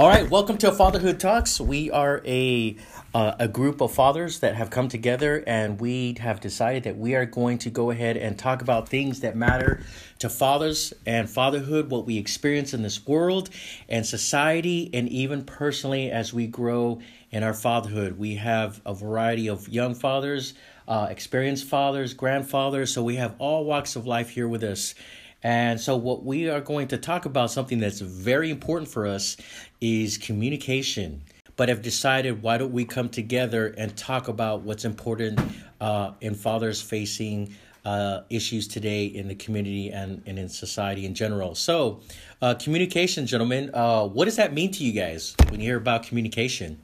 All right, welcome to Fatherhood Talks. We are a uh, a group of fathers that have come together, and we have decided that we are going to go ahead and talk about things that matter to fathers and fatherhood, what we experience in this world and society, and even personally as we grow in our fatherhood. We have a variety of young fathers, uh, experienced fathers, grandfathers, so we have all walks of life here with us. And so, what we are going to talk about, something that's very important for us, is communication. But I've decided why don't we come together and talk about what's important uh, in fathers facing uh, issues today in the community and, and in society in general. So, uh, communication, gentlemen, uh, what does that mean to you guys when you hear about communication?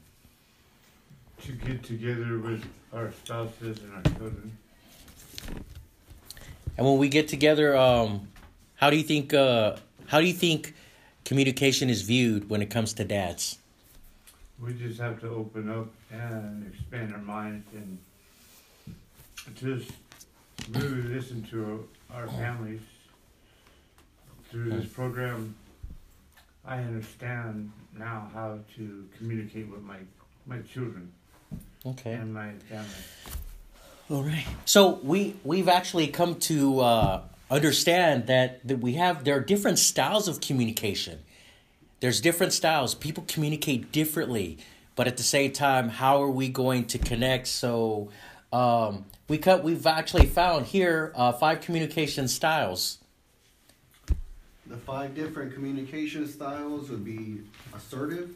To get together with our spouses and our children. And when we get together, um, how do you think? Uh, how do you think communication is viewed when it comes to dads? We just have to open up and expand our minds and just really listen to our families through this program. I understand now how to communicate with my my children Okay. and my family. All right. So we we've actually come to uh, understand that that we have there are different styles of communication. There's different styles. People communicate differently, but at the same time, how are we going to connect? So um, we cut. We've actually found here uh, five communication styles. The five different communication styles would be assertive,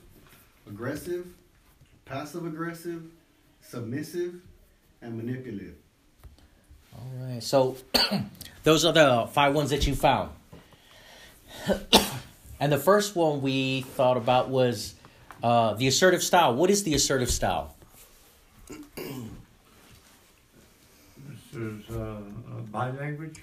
aggressive, passive aggressive, submissive, and manipulative. All right. So those are the five ones that you found. and the first one we thought about was uh, the assertive style. What is the assertive style? This is uh, uh, by language.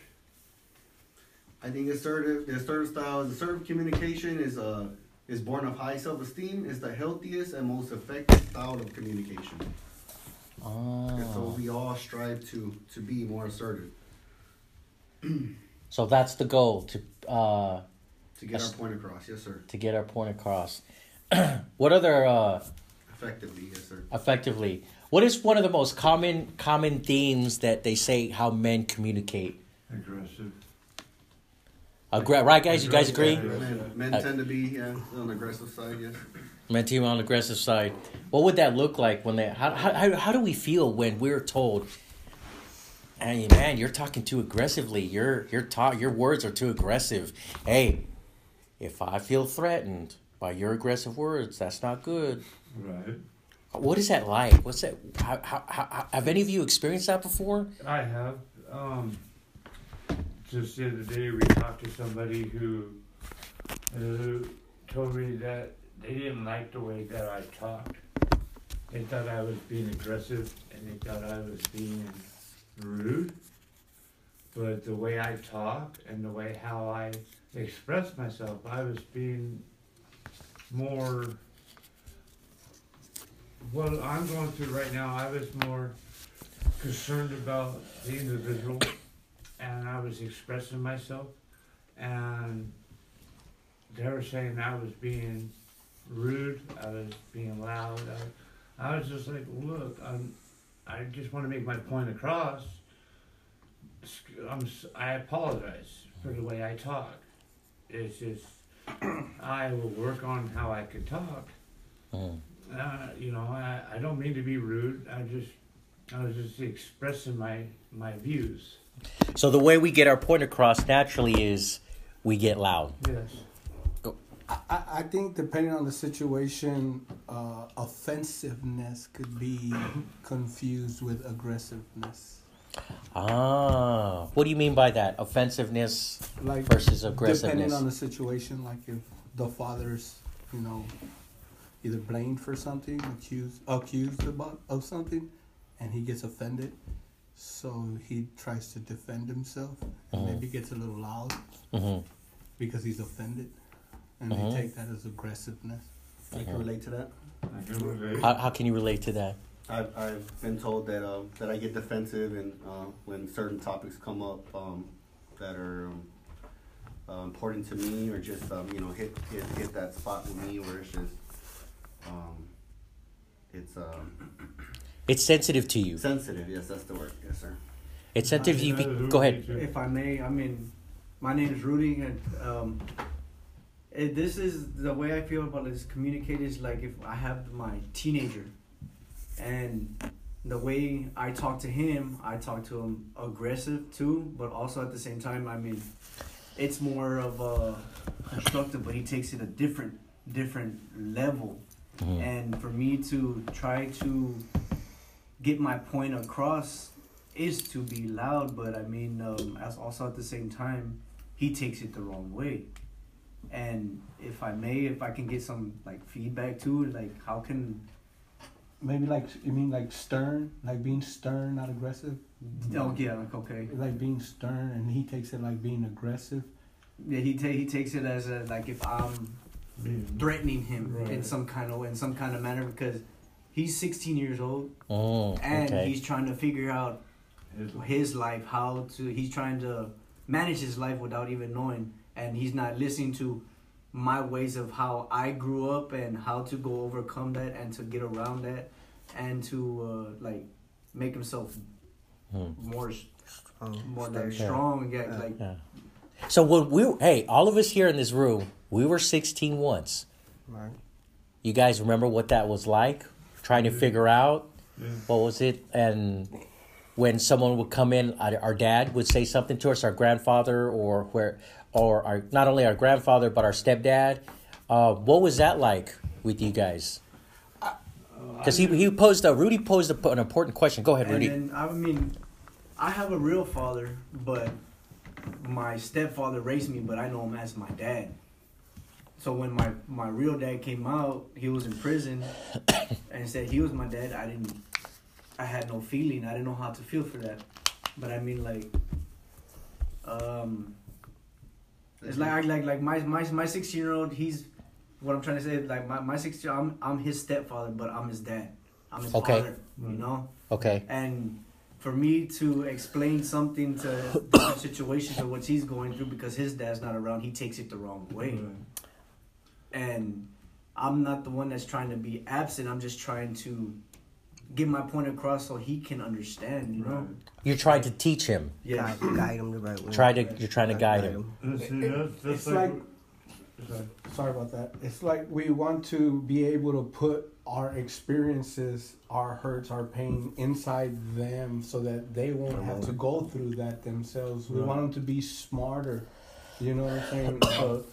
I think assertive, the assertive style is assertive communication is uh, is born of high self-esteem. is the healthiest and most effective style of communication. And so Oh. we all strive to to be more assertive So that's the goal to uh, to get Yes. our point across. Yes, sir. to get our point across. what other uh, Effectively, yes, sir. effectively? What is one of the most common common themes that they say how men communicate? Aggressive. Aggra- right, guys? You guys agree? Yeah. Men, men Uh, tend to be yeah, on the aggressive side. Yes. Men team on the aggressive side. What would that look like when they? How how how, do we feel when we're told? Hey man, you're talking too aggressively. Your your talk your words are too aggressive. Hey, if I feel threatened by your aggressive words, that's not good. Right. What is that like? What's that? How, how, how, have any of you experienced that before? I have. Um, just the other day, we talked to somebody who, who told me that they didn't like the way that I talked. They thought I was being aggressive and they thought I was being rude. But the way I talk and the way how I express myself, I was being more. What I'm going through right now, I was more concerned about the individual and I was expressing myself and they were saying I was being rude, I was being loud. I, I was just like, look, I'm, I just want to make my point across. I'm, I apologize for the way I talk. It's just, I will work on how I can talk. Mm. Uh, you know, I, I don't mean to be rude. I just, I was just expressing my, my views. So the way we get our point across naturally is we get loud. Yes. I, I think depending on the situation, uh, offensiveness could be confused with aggressiveness. Ah, what do you mean by that? Offensiveness Like versus aggressiveness. depending on the situation, like if the father's, you know, either blamed for something, accused accused about of something, and he gets offended, so he tries to defend himself, and Mhm. maybe gets a little loud hmm because he's offended, and Mhm. they take that as aggressiveness. I can relate to that. I can relate. How, how can you relate to that? I've, I've been told that um, that I get defensive and uh, when certain topics come up um, that are um, uh, important to me or just um, you know hit, hit hit that spot with me where it's just um, it's um, It's sensitive to you. sensitive. Yes, that's the word. Yes, sir. It's sensitive to you. Be- go ahead. If I may, I mean, my name is Rudy, and um, it, this is the way I feel about this communicate is like if I have my teenager, and the way I talk to him, I talk to him aggressive too, but also at the same time, I mean, it's more of a constructive, but he takes it a different, different level. Mhm. And for me to try to get my point across is to be loud, but I mean, um, as also at the same time, he takes it the wrong way. And if I may, if I can get some like feedback too, like how can Maybe like you mean like stern, like being stern, not aggressive. oh yeah, like okay, Like being stern, and he takes it like being aggressive. yeah, he ta- he takes it as a like if I'm threatening him in some kind of way, in some kind of manner because he's 16 years old Mm, and okay. he's trying to figure out His- his life, how to he's trying to manage his life without even knowing and he's not listening to my ways of how I grew up and how to go overcome that and to get around that and to uh, like make himself Hmm. more s- Um, more like strong yeah, Yeah. like Yeah. So when we hey, all of us here in this room, we were 16 once. Right. You guys remember what that was like? Trying to figure out Yeah. what was it and when someone would come in our our dad would say something to us our grandfather or where or our not only our grandfather but our stepdad. Uh, what was that like with you guys? Because he, he posed a rudy posed a, an important question. Go ahead and rudy. then I mean I have a real father but my stepfather raised me but I know him as my dad. So when my my real dad came out he was in prison and said he was my dad I didn't I had no feeling. I didn't know how to feel for that. But I mean like um it's like like like my my my 16 year old he's what I'm trying to say like my my 16 I'm I'm his stepfather but I'm his dad I'm his Okay. father you know okay and for me to explain something to situations or what he's going through because his dad's not around, he takes it the wrong way. And I'm not the one that's trying to be absent. I'm just trying to get my point across so he can understand. You know? you're trying to teach him Yeah. Guide, guide him the right way. try to you're trying to guide him And see, that's, that's It's like, like- sorry. Sorry about that. It's like we want to be able to put our experiences, our hurts, our pain inside them so that they won't have to go through that themselves. We Right. want them to be smarter. You know what I'm saying? So,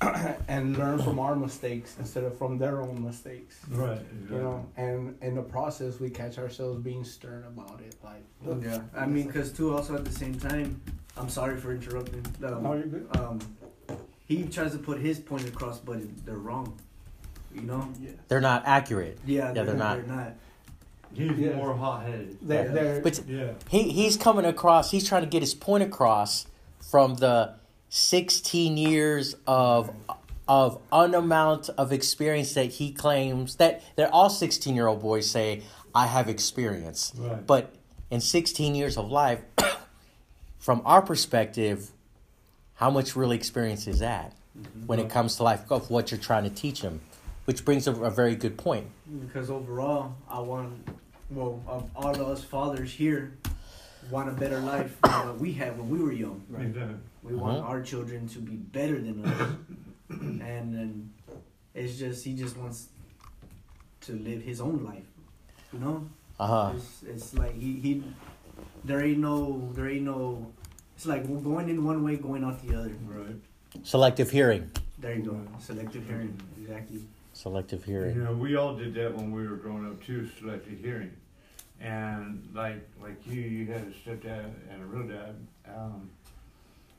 and learn from our mistakes instead of from their own mistakes. right. Exactly. You know, and in the process, we catch ourselves being stern about it. Like, look, Yeah. I mean, because too, also at the same time, I'm sorry for interrupting. Um, Oh, you're good. um, he tries to put his point across, but they're wrong. You know? yeah. they're not accurate Yeah, they're not. They're not. He's Yes. more hot headed. They're, Yeah. they're, but Yeah. he he's coming across he's trying to get his point across from the 16 years of of unamount of experience that he claims that they're all 16 year old boys say i have experience. Right. but in 16 years of life from our perspective how much really experience is that mm-hmm. when it comes to life of what you're trying to teach him? Which brings a, a very good point. Because overall, I want, well, of all of us fathers here, want a better life than what we had when we were young. Exactly. We want Mhm. our children to be better than us, and then it's just he just wants to live his own life, you know. uh-huh It's, it's like he, he there ain't no there ain't no. It's like we're going in one way, going out the other. Right. selective hearing There you go, selective hearing, exactly. selective You hearing know, we all did that when we were growing up too, selective hearing. And like like you, you had a stepdad and a real dad. Um,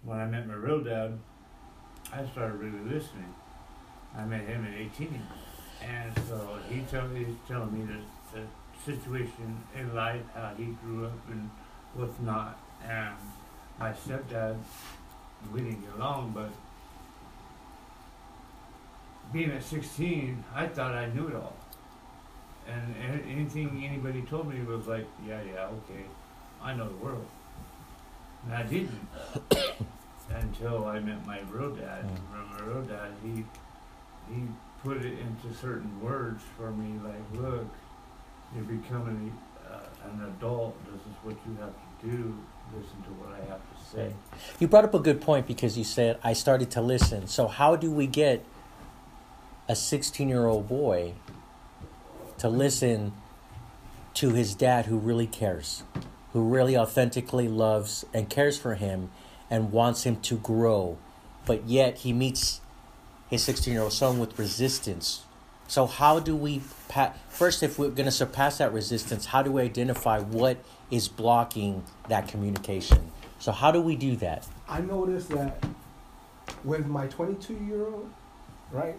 when I met my real dad, I started really listening. I met him at 18, and so he tell he's telling me the, the situation in life, how he grew up and what's not. And my stepdad, we didn't get along, but being at 16, I thought I knew it all. And a- anything anybody told me was like, yeah, yeah, okay, I know the world. And I didn't until I met my real dad. My real dad, he he put it into certain words for me, like, look, you're becoming uh, an adult. This is what you have to do. Listen to what I have to say. You brought up a good point because you said I started to listen. So how do we get a 16-year-old boy to listen to his dad who really cares, who really authentically loves and cares for him and wants him to grow, but yet he meets his 16-year-old son with resistance. So how do we pa- first if we're going to surpass that resistance, how do we identify what is blocking that communication? So how do we do that? I noticed that with my 22 year old, right,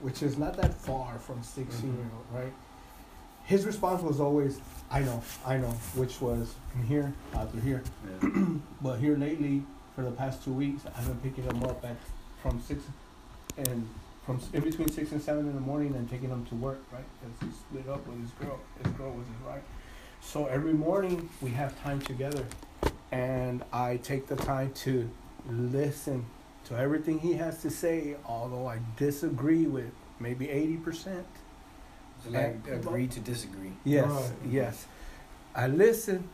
which is not that far from 16 year old, mm-hmm. right? His response was always, "I know, I know," which was from here out to here. But here lately, for the past two weeks, I've been picking him up at from six and from in between six and seven in the morning and taking him to work, right? Because he split up with his girl. His girl was his wife. So every morning we have time together, and I take the time to listen to everything he has to say, although I disagree with maybe eighty percent. So like agree to disagree. Yes, Right. yes. I listen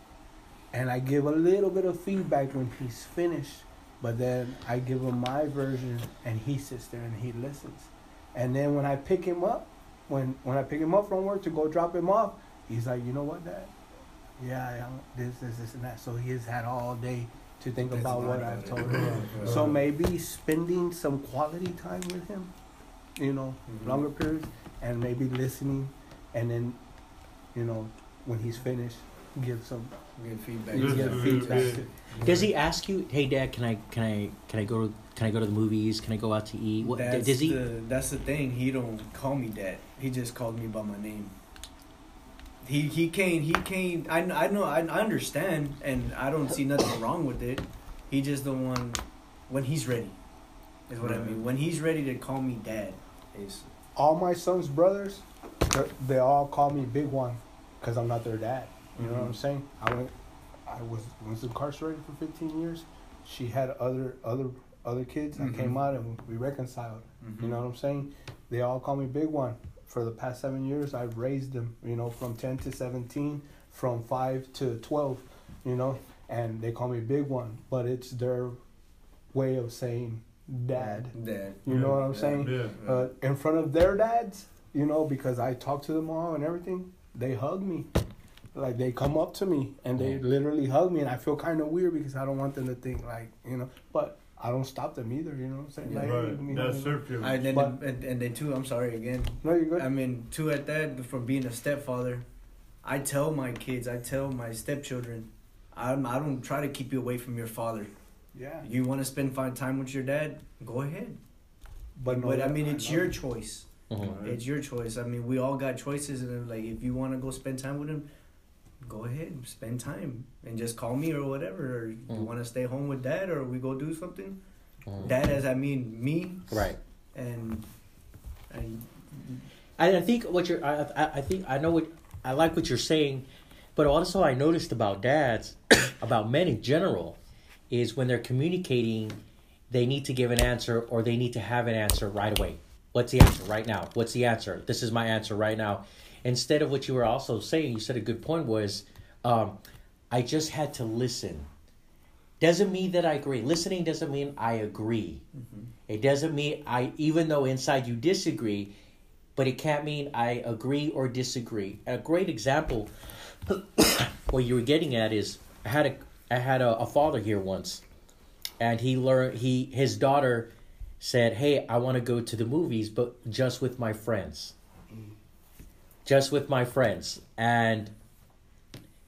and I give a little bit of feedback when he's finished, but then I give him my version and he sits there and he listens. And then when I pick him up, when when I pick him up from work to go drop him off, he's like, you know what, Dad? Yeah, I this, this, this, and that. So he has had all day to think Think about what I've told him. So maybe spending some quality time with him, you know, Mhm. longer periods, and maybe listening, and then, you know, when he's finished, give some Good feedback. Give food, feedback. yeah. Does he ask you, "Hey, Dad, can I can I can I go to can I go to the movies? Can I go out to eat?" What that's does he? The, that's the thing. He don't call me dad. He just called me by my name. He he came. He came. I I know. I, I understand, and I don't see nothing wrong with it. He just the one when he's ready. Is what I mean. When he's ready to call me dad, is All my son's brothers, they're- all call me Big One, because I'm not their dad. You know what I'm Mhm. saying? I went, I was was incarcerated for 15 years. She had other other other kids. I Mhm. came out and we reconciled. Mm-hmm. You know what I'm saying? They all call me Big One. For the past seven years, I've raised them. You know, from ten to seventeen, from five to twelve. You know, and they call me Big One, but it's their way of saying dad. Dad. You know what I'm Yeah. saying? Yeah. Uh, in front of their dads, you know, because I talk to them all and everything. They hug me, like they come up to me and they Yeah. literally hug me, and I feel kind of weird because I don't want them to think like you know, but I don't stop them either. You know what I'm saying? Yeah. Like, right. hey, me That's hug their feeling. I, and, then, But- and, and then too. I'm sorry again. No, you're good. I mean, two at that for being a stepfather, I tell my kids, I tell my stepchildren, I'm, I don't try to keep you away from your father. Yeah, You want to spend fine time with your dad, go ahead. but no, but I that- mean, it's love your you. choice. Mhm. It's your choice. I mean, we all got choices, and like if you want to go spend time with him, go ahead, spend time, and just call me or whatever. Or you Mm. want to stay home with dad, or we go do something. Mhm. Dad, as I mean me, Right. and and I, I think what you're. I, I I think I know what I like what you're saying, but also I noticed about dads, about men in general, is when they're communicating, they need to give an answer or they need to have an answer right away. What's the answer right now? What's the answer? This is my answer right now. Instead of what you were also saying, you said a good point was, um, I just had to listen. Doesn't mean that I agree. Listening doesn't mean I agree. It doesn't mean I, even though inside you disagree, but it can't mean I agree or disagree. A great example, what you were getting at is I had a I had a, a father here once, and he learned he his daughter said, "Hey, I want to go to the movies, but just with my friends, just with my friends." And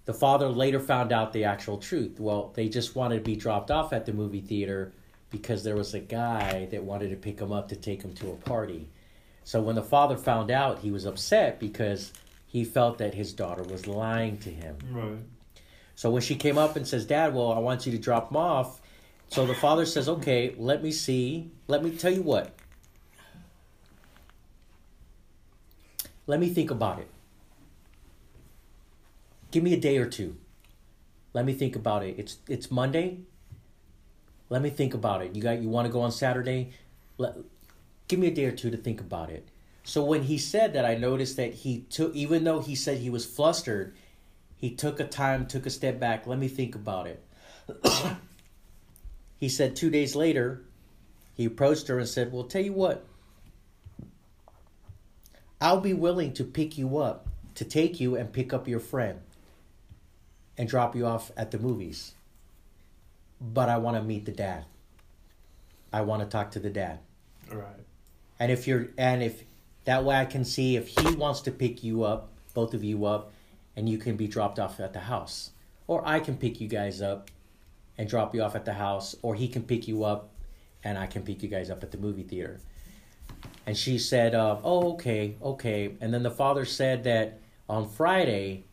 the father later found out the actual truth. Well, they just wanted to be dropped off at the movie theater because there was a guy that wanted to pick him up to take him to a party. So when the father found out, he was upset because he felt that his daughter was lying to him. Right. So when she came up and says, "Dad, well, I want you to drop him off," so the father says, "Okay, let me see. Let me tell you what. Let me think about it. Give me a day or two. Let me think about it. It's it's Monday. Let me think about it. You got you want to go on Saturday? Let, give me a day or two to think about it. So when he said that, I noticed that he took, even though he said he was flustered, he took a time, took a step back. Let me think about it. he said two days later, he approached her and said, Well, tell you what, I'll be willing to pick you up, to take you and pick up your friend and drop you off at the movies. But I want to meet the dad. I want to talk to the dad. Right. And if you're and if that way I can see if he wants to pick you up, both of you up, and you can be dropped off at the house. Or I can pick you guys up and drop you off at the house, or he can pick you up and I can pick you guys up at the movie theater. And she said, uh, "Oh, okay, okay." And then the father said that on Friday,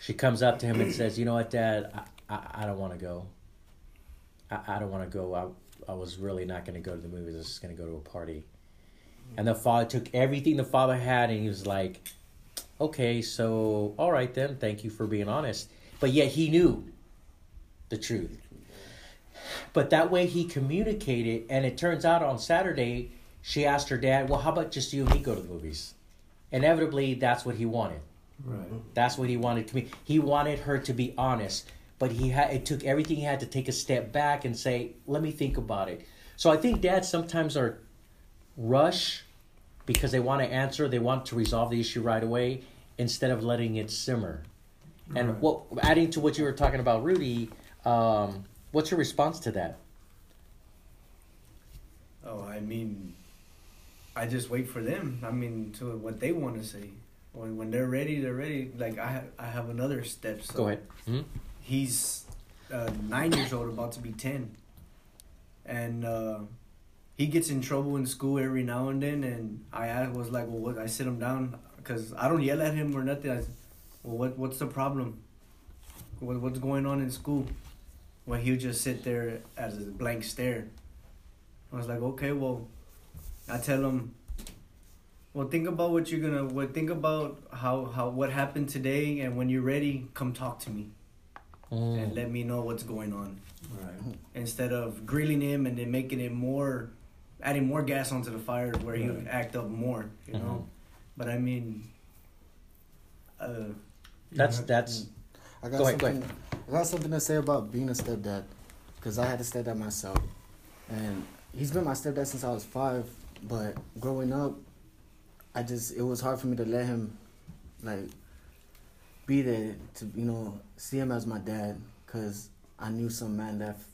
she comes up to him and says, "You know what, Dad? I, I, I don't want to go. I, I don't want to go. I, I was really not going to go to the movies. I was just going to go to a party." And the father took everything the father had, and he was like, "Okay, so all right then. Thank you for being honest." But yet he knew the truth. But that way he communicated, and it turns out on Saturday she asked her dad, "Well, how about just you and me go to the movies?" Inevitably, that's what he wanted. Right. That's what he wanted to be. He wanted her to be honest, but he had it took everything he had to take a step back and say, "Let me think about it." So I think dads sometimes are rush because they want to answer, they want to resolve the issue right away instead of letting it simmer. And Right. what adding to what you were talking about, Rudy, um, what's your response to that? Oh, I mean, I just wait for them. I mean, to what they want to say. When when they're ready, they're ready. Like I ha- I have another step. So Go ahead. Hmm? He's uh, nine years old, about to be ten, and uh, he gets in trouble in school every now and then. And I was like, well, what? I sit him down because I don't yell at him or nothing. I, well, what what's the problem? What what's going on in school? Well, he'll just sit there as a blank stare. I was like, okay, well, I tell him, well, think about what you're gonna. What think about how how what happened today, and when you're ready, come talk to me Mm. and let me know what's going on. Right. Instead of grilling him and then making it more, adding more gas onto the fire where he would act up more, you know. But I mean, uh, That's Yeah. that's I got Go ahead, go something. I got something to say about being a stepdad, because I had a stepdad myself, and he's been my stepdad since I was five. But growing up, I just it was hard for me to let him, like, be there to you know see him as my dad, because I knew some man left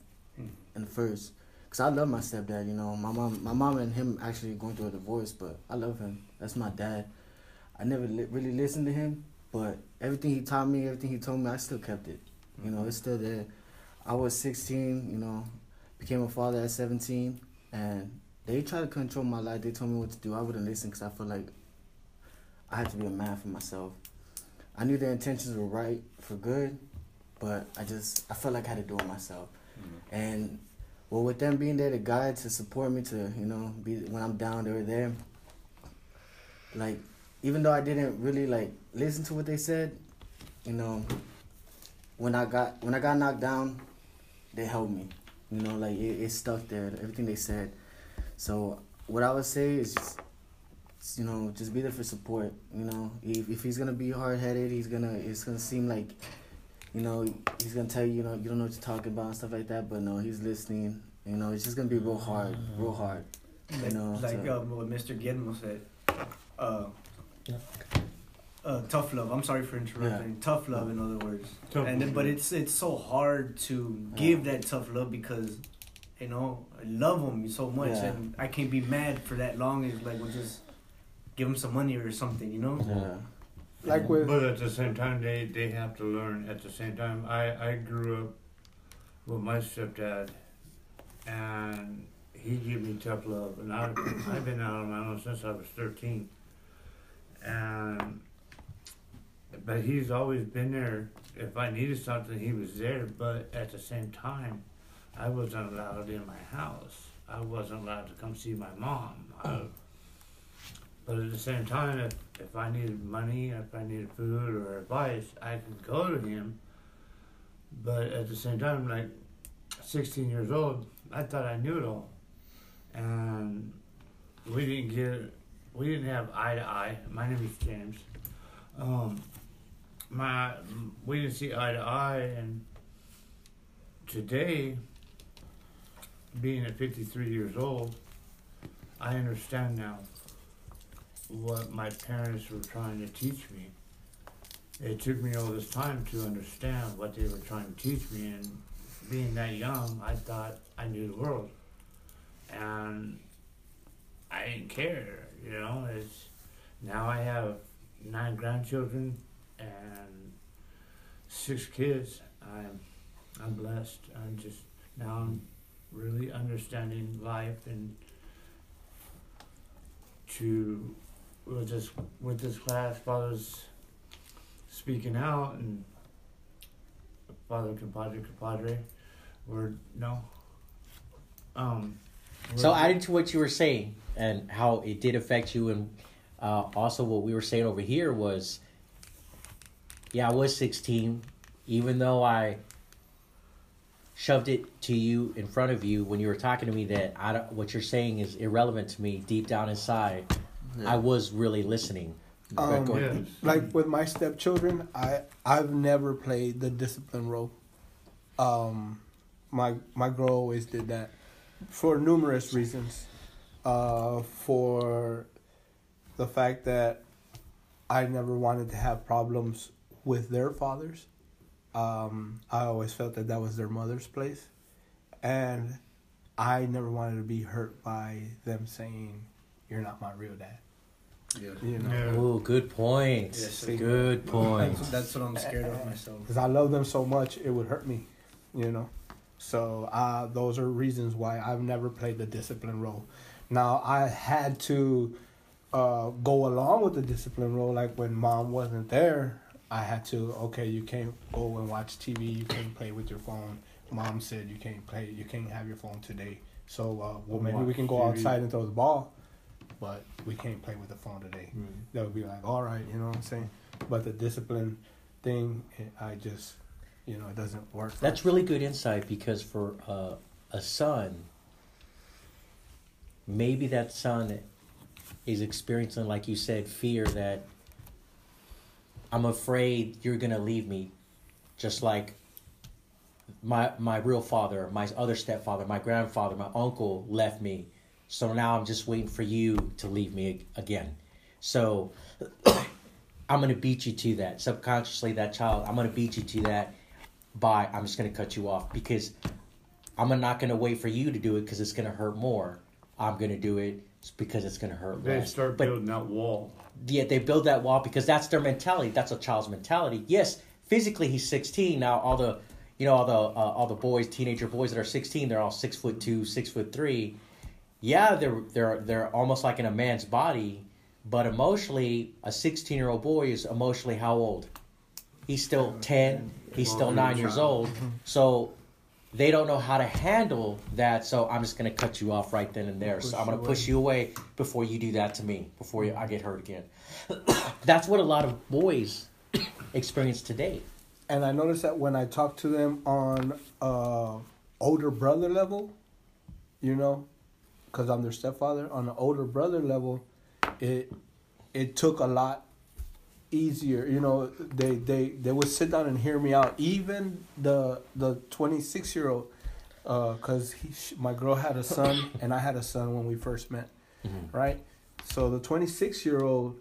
Mm. in first. Cause I love my stepdad, you know. My mom, my mom and him actually going through a divorce, but I love him. That's my dad. I never li- really listened to him, but everything he taught me, everything he told me, I still kept it. You know, it's still there. I was 16, you know, became a father at 17, and they tried to control my life. They told me what to do. I wouldn't listen because I felt like I had to be a man for myself. I knew their intentions were right for good, but I just I felt like I had to do it myself. Mm-hmm. And well, with them being there to guide, to support me, to you know, be when I'm down, they were there. Like, even though I didn't really like listen to what they said, you know, when I got when I got knocked down, they helped me. You know, like it, it stuck there. Everything they said. So what I would say is just, you know, just be there for support. You know, if if he's gonna be hard headed, he's gonna it's gonna seem like, you know, he's gonna tell you, you know, you don't know what you're talking about and stuff like that. But no, he's listening. You know, it's just gonna be real hard, real hard. like, know, like so- uh, what Mr. Guillermo said, uh, Yeah. uh, tough love. I'm sorry for interrupting. Tough love, in other words. Tough and then, but it's it's so hard to give that tough love because, you know, I love them so much, Yeah. and I can't be mad for that long. It's like we'll just give them some money or something, you know. Yeah. Like with But at the same time, they, they have to learn. At the same time, I, I grew up with my stepdad, and he gave me tough love. And I, I've been out on my own since I was 13. And, but he's always been there. If I needed something, he was there. But at the same time, I wasn't allowed in my house. I wasn't allowed to come see my mom. I, but at the same time, if, if I needed money, if I needed food or advice, I could go to him. But at the same time, like 16 years old, I thought I knew it all. And we didn't get we didn't have eye to eye. My name is James. Um, my we didn't see eye to eye, and today, being at 53 years old, I understand now what my parents were trying to teach me. It took me all this time to understand what they were trying to teach me, and being that young, I thought I knew the world, and I didn't care. You know, it's now I have nine grandchildren and six kids. I'm I'm blessed. I'm just now I'm really understanding life and to with this with this class, Father's speaking out and Father compadre compadre, we're no. Um. So adding to what you were saying and how it did affect you, and uh, also what we were saying over here was, yeah, I was 16, even though I shoved it to you in front of you when you were talking to me that I what you're saying is irrelevant to me deep down inside. I was really listening. Um, Go ahead. Yes. like with my stepchildren, I I've never played the discipline role. Um, my my girl always did that for numerous reasons. Uh, for the fact that I never wanted to have problems with their fathers. Um, I always felt that that was their mother's place, and I never wanted to be hurt by them saying, "You're not my real dad." Yeah. You know. Yeah. Oh, good point. Yes, good point. That's, that's what I'm scared of myself. because I love them so much, it would hurt me, you know. So uh, those are reasons why I've never played the discipline role. Now I had to uh, go along with the discipline role, like when mom wasn't there. I had to okay, you can't go and watch TV. You can't play with your phone. Mom said you can't play. You can't have your phone today. So uh, well, maybe we can go TV. outside and throw the ball, but we can't play with the phone today Mm. that would be like, all right, you know what I'm saying? But the discipline thing, it, I just, you know, it doesn't work. That's us. really good insight because for uh, a son, maybe that son is experiencing, like you said, fear that I'm afraid you're gonna leave me, just like my my real father, my other stepfather, my grandfather, my uncle left me. So now I'm just waiting for you to leave me again. So I'm gonna beat you to that subconsciously. That child, I'm gonna beat you to that by I'm just gonna cut you off because I'm not gonna wait for you to do it because it's gonna hurt more. I'm gonna do it because it's gonna hurt more. They less. start but building that wall. yeah, they build that wall because that's their mentality. That's a child's mentality. Yes, physically he's 16 now. All the, you know, all the uh, all the boys, teenager boys that are 16, they're all six foot two, six foot three. Yeah, they're they're they're almost like in a man's body, but emotionally, a 16 year old boy is emotionally how old? He's still 10. He's still nine years old. So they don't know how to handle that. So I'm just gonna cut you off right then and there. So I'm gonna push you away before you do that to me. Before I get hurt again. That's what a lot of boys experience today. And I noticed that when I talk to them on uh, older brother level, you know, because I'm their stepfather, on an older brother level, it it took a lot easier. You know, they they they would sit down and hear me out. Even the the 26 year old, because uh, my girl had a son and I had a son when we first met, mm-hmm. right? So the 26 year old,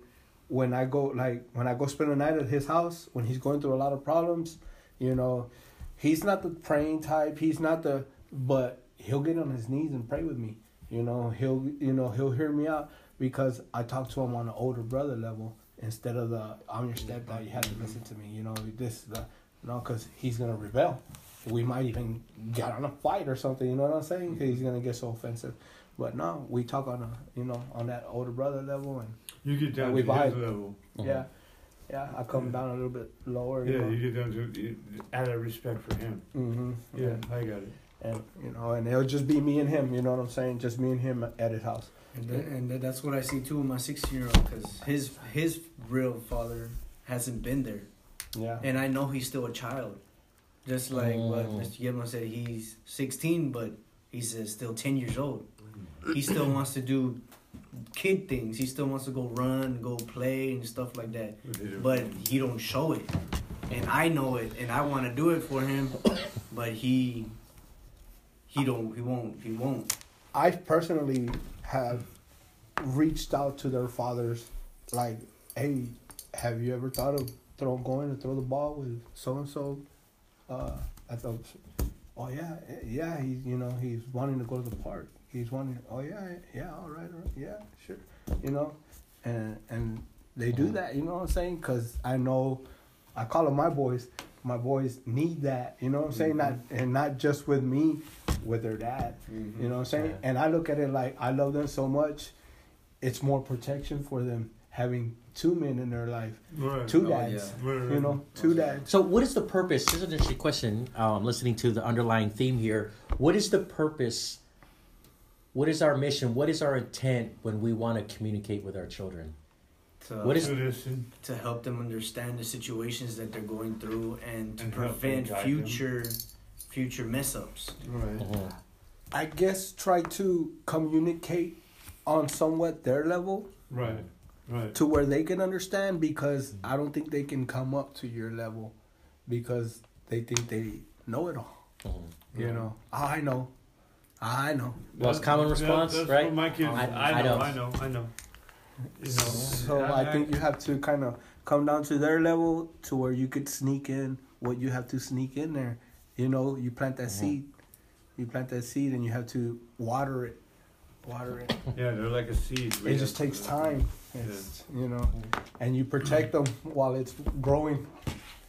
when I go like when I go spend a night at his house, when he's going through a lot of problems, you know, he's not the praying type. He's not the, but he'll get on his knees and pray with me. You know, he'll you know he'll hear me out because I talk to him on an older brother level instead of the I'm your stepdad. You have to listen to me. You know this the you know because he's gonna rebel. We might even get on a fight or something. You know what I'm saying? 'Cause he's gonna get so offensive. But no, we talk on a you know on that older brother level and You get down we to vibe. his level. yeah, yeah. I come down a little bit lower. You Yeah, know? you get down to you, out of respect for him. hmm Yeah, I got it. And you know, and it'll just be me and him. You know what I'm saying? Just me and him at his house. And, that, and that- that's what I see too with my 16 year old because his his real father hasn't been there, Yeah. and I know he's still a child. Just like what Mm. Mr. Gilman said, he's 16, but he's uh, still 10 years old. He still wants to do kid things. He still wants to go run, go play, and stuff like that. But he don't show it, and I know it, and I want to do it for him, but he he don't he won't he won't. I personally have reached out to their fathers, like, hey, have you ever thought of throw going to throw the ball with so and so? Uh, I thought, oh yeah, yeah, he's you know he's wanting to go to the park. He's wanting, oh yeah, yeah, all right, all right, yeah, sure, you know, and and they do that, you know what I'm saying? Cause I know, I call them my boys. My boys need that, you know what I'm saying? Not and not just with me, with their dad. You know what I'm saying? Right. And I look at it like I love them so much. It's more protection for them having two men in their life, Right. two Oh, dads. yeah. Right, right. You know, two dads. So, what is the purpose? This is an interesting question. Um, listening to the underlying theme here, what is the purpose? What is our mission? What is our intent when we want to communicate with our children? To, What is- To to help them understand the situations that they're going through and to And prevent future. them. Future future mess ups. Right. Mhm. I guess try to communicate on somewhat their level Right. Right. to where they can understand because I don't think they can come up to your level because they think they know it all. Mhm. You Right. know, I know, I know. Most common response, that's right? What my kids, I- I, I know, know. I know, I know. You know. So I think you have to kind of come down to their level to where you could sneak in what you have to sneak in there. You know, you plant that Mhm. seed, you plant that seed, and you have to water it, water it. Yeah, they're like a seed. It just takes time. It's you know, and you protect them while it's growing.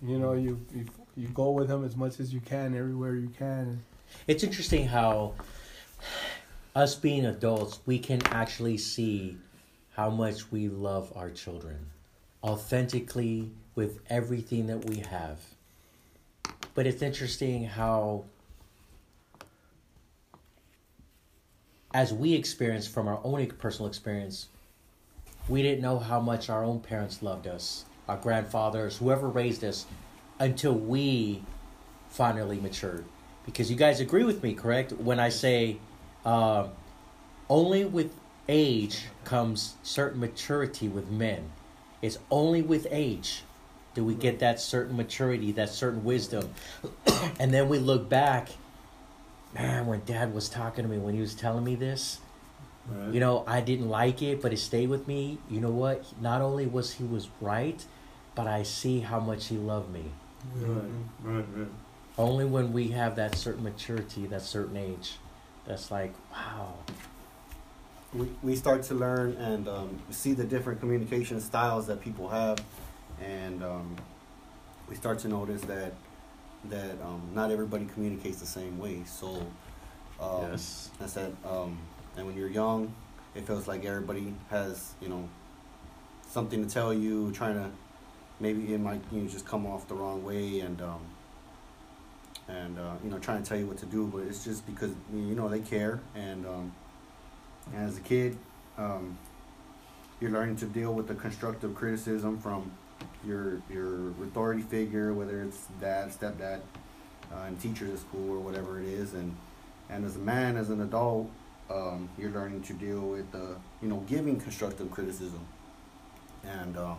You know, you you, you go with them as much as you can everywhere you can. It's interesting how us being adults, we can actually see how much we love our children authentically with everything that we have. But it's interesting how, as we experience from our own personal experience, we didn't know how much our own parents loved us, our grandfathers, whoever raised us, until we finally matured. Because you guys agree with me, correct? When I say uh, only with age comes certain maturity with men. It's only with age do we get that certain maturity, that certain wisdom. and then we look back, man, when dad was talking to me, when he was telling me this, Right. you know, I didn't like it, but it stayed with me. You know what? Not only was he was right, but I see how much he loved me. Right. Right. Right. Only when we have that certain maturity, that certain age, that's like, wow. we, we start to learn and um, see the different communication styles that people have and um, we start to notice that that um, not everybody communicates the same way. So um, Yes. I said um, and when you're young it feels like everybody has you know something to tell you trying to maybe it might you know, just come off the wrong way and um, and uh, you know trying to tell you what to do. But it's just because you know they care. And um, and as a kid, um, you're learning to deal with the constructive criticism from your your authority figure, whether it's dad, stepdad, uh, and teachers at school or whatever it is, and and as a man, as an adult, um, you're learning to deal with the you know giving constructive criticism, and um,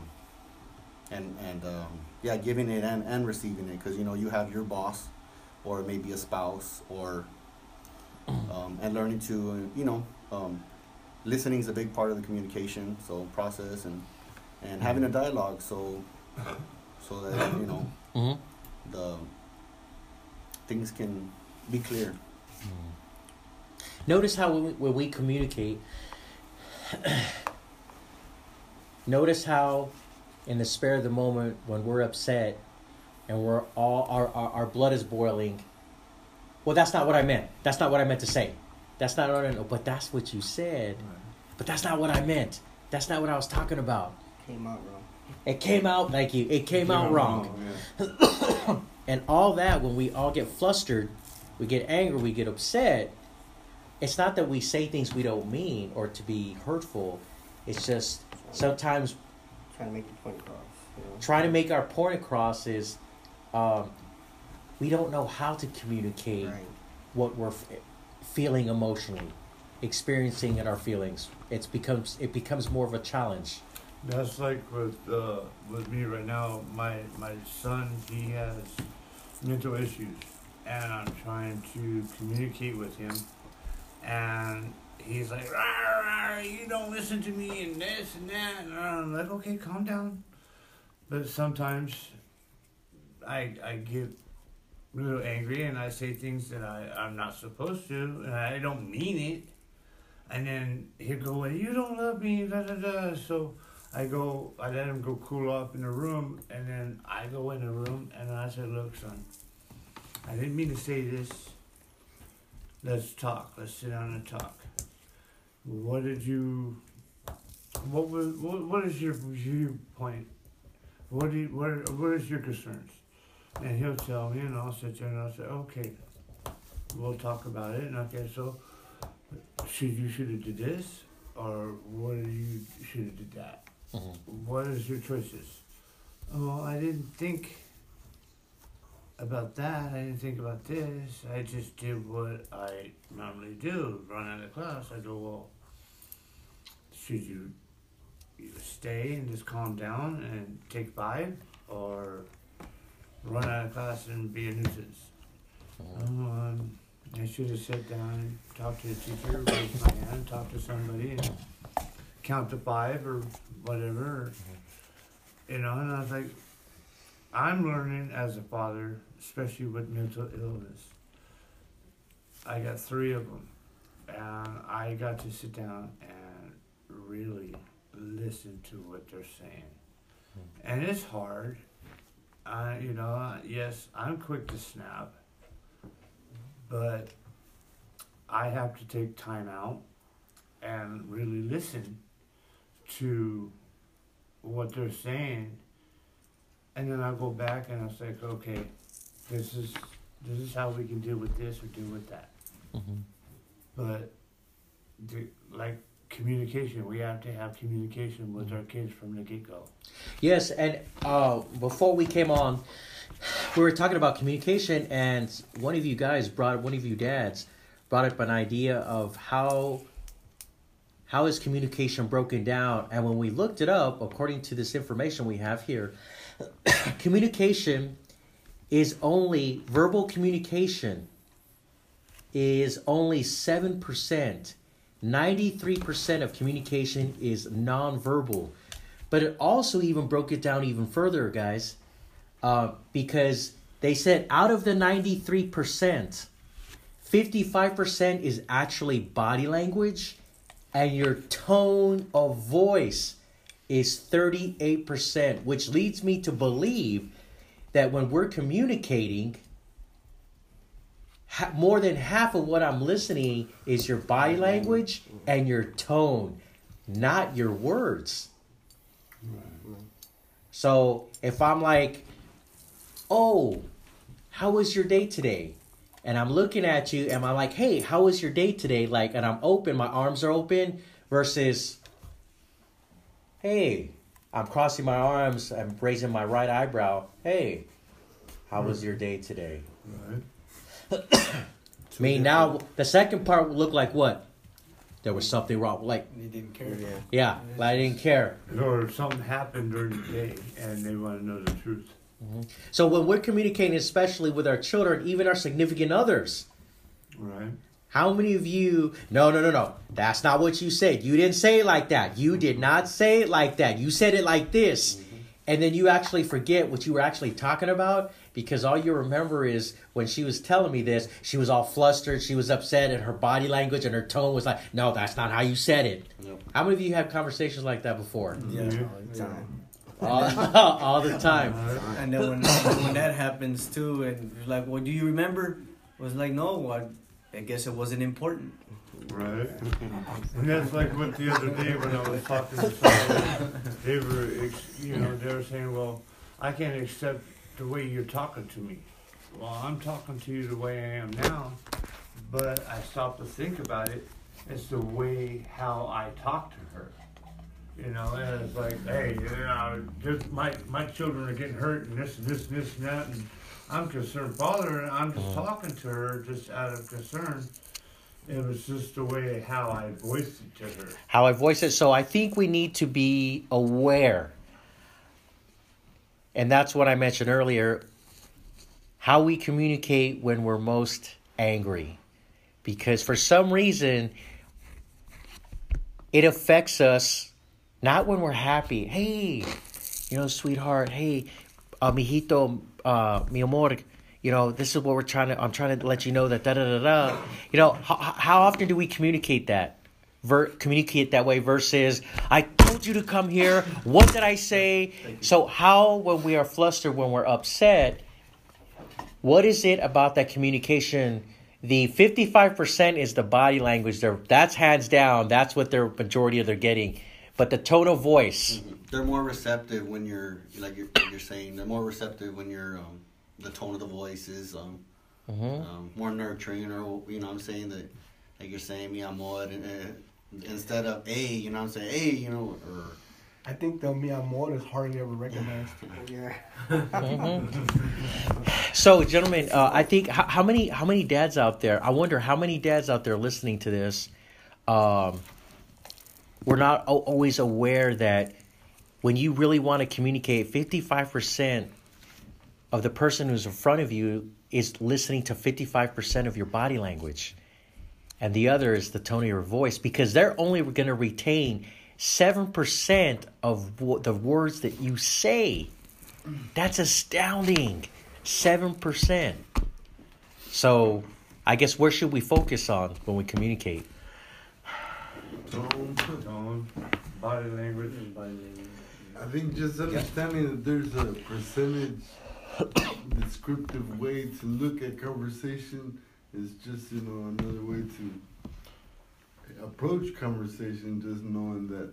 and and um, yeah, giving it and, and receiving it. Because you know you have your boss, or maybe a spouse, or um, and learning to you know um, listening is a big part of the communication so process and and having a dialogue so so that you know hmm the things can be clear Notice how when we, when we communicate, notice how in the spare of the moment when we're upset and we're all our, our, our blood is boiling. Well, that's not what I meant. That's not what I meant to say. That's not what I know. But that's what you said. But that's not what I meant. That's not what I was talking about. Came out wrong It came out like you. It came out wrong. yeah. And all that, when we all get flustered, we get angry, we get upset, it's not that we say things we don't mean or to be hurtful. It's just sometimes trying to make the point across you know? trying to make our point across is um, we don't know how to communicate what we're f- feeling emotionally. experiencing in our feelings. It's becomes it becomes more of a challenge. That's like with uh, with me right now. My my son, he has mental issues, and I'm trying to communicate with him, and he's like, rah, rah, "You don't listen to me and this and that," and I'm like, "Okay, calm down." But sometimes, I I get a little angry and I say things that I I'm not supposed to, and I don't mean it. And then he'll go, well, "You don't love me," da da da. So. I go, I let him go cool off in the room, and then I go in the room, and I said, "Look, son, I didn't mean to say this. Let's talk. Let's sit down and talk. What did you? What was? What, what is your viewpoint? What do you, what What is your concerns?" And he'll tell me, and I'll sit there and I'll say, "Okay, we'll talk about it." And okay, so should you should have did this, or what do you should have did that? What is your choices? Oh, I didn't think about that. I didn't think about this. I just did what I normally do. Run out of class. I go, well, should you either stay and just calm down and take five, or run out of class and be a nuisance? Um, I should have sat down and talked to the teacher, raised my hand, talked to somebody, and count to five or whatever. You know, and I like, I'm learning as a father, especially with mental illness. I got three of them, and I got to sit down and really listen to what they're saying. And it's hard. I, you know, yes, I'm quick to snap, but I have to take time out and really listen to what they're saying, and then I'll go back and I'll say, okay, this is this is how we can deal with this or deal with that. Mhm. But the, like communication, we have to have communication with our kids from the get go. Yes, and uh, before we came on, we were talking about communication, and one of you guys brought one of you dads brought up an idea of how how is communication broken down. And when we looked it up, according to this information we have here, communication is only verbal communication is only seven percent. 93% of communication is nonverbal. But it also even broke it down even further, guys, uh, because they said out of the 93%, 55% is actually body language, and your tone of voice is 38%, which leads me to believe that when we're communicating, ha- more than half of what I'm listening is your body language and your tone, not your words. So if I'm like, oh, how was your day today? And I'm looking at you and I'm like, hey, how was your day today? Like, and I'm open, my arms are open versus, hey, I'm crossing my arms, I'm raising my right eyebrow. Hey, how was your day today? Right. I mean, now the second part would look like what? There was something wrong. Like, He didn't care. Yeah. yeah, like I didn't care. Or something happened during the day and they want to know the truth. Mm-hmm. So when we're communicating, especially with our children, even our significant others, Right. how many of you? No, no, no, no. That's not what you said. You didn't say it like that. You did not say it like that. You said it like this, mm-hmm. and then you actually forget what you were actually talking about because all you remember is when she was telling me this, she was all flustered, she was upset, and her body language and her tone was like, "No, that's not how you said it." Nope. How many of you have conversations like that before? Yeah. Yeah. All the time. All, all the time. Uh, and then when when that happens too, and you're like, well, do you remember? I was like, no, I, I guess it wasn't important. Right. And that's like what the other day when I was talking to somebody, they were, ex- you know, they were saying, well, I can't accept the way you're talking to me. Well, I'm talking to you the way I am now, but I stopped to think about it. It's the way how I talk to her. You know, and it's like, hey, you know, just my my children are getting hurt and this and this and this and that, and I'm concerned father, and I'm just mm. talking to her just out of concern. It was just the way how I voiced it to her. how I voiced it. So I think we need to be aware. And that's what I mentioned earlier how we communicate when we're most angry. Because for some reason, it affects us not when we're happy. Hey, you know, sweetheart, hey, uh, mijito, uh, mi amor, you know, this is what we're trying to, I'm trying to let you know that da da da da. You know, how, how often do we communicate that? Ver- communicate that way versus I told you to come here. What did I say? So how when we are flustered, when we're upset, what is it about that communication? The fifty-five percent is the body language. They're, that's hands down. That's what their majority of they're getting. But the tone of voice, They're more receptive when you're like you're, like you're saying. They're more receptive when you're um, the tone of the voice is um, Mhm. um, more nurturing, or you know, what I'm saying that like you're saying mi amor, and, uh, instead of a, you know, what I'm saying hey, you know, or I think the mi amor is hardly ever recognized. Yeah. So, gentlemen, uh, I think how, how many how many dads out there? I wonder how many dads out there listening to this. Um, we're not always aware that when you really want to communicate, fifty five percent of the person who's in front of you is listening to fifty five percent of your body language, and the other is the tone of your voice because they're only going to retain seven percent of w- the words that you say. That's astounding. 7%. So, I guess where should we focus on when we communicate? Tone. Tone, body language. I think just understanding that there's a percentage descriptive way to look at conversation is just you know another way to approach conversation. Just knowing that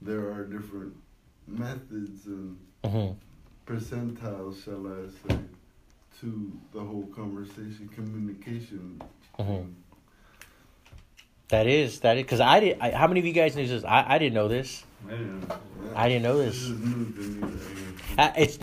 there are different methods and Mhm. percentiles, shall I say, to the whole conversation, communication. Mhm. That is that is because I did. I, how many of you guys knew this? I, I didn't know this. I don't know. I didn't know This this. is new to me. It's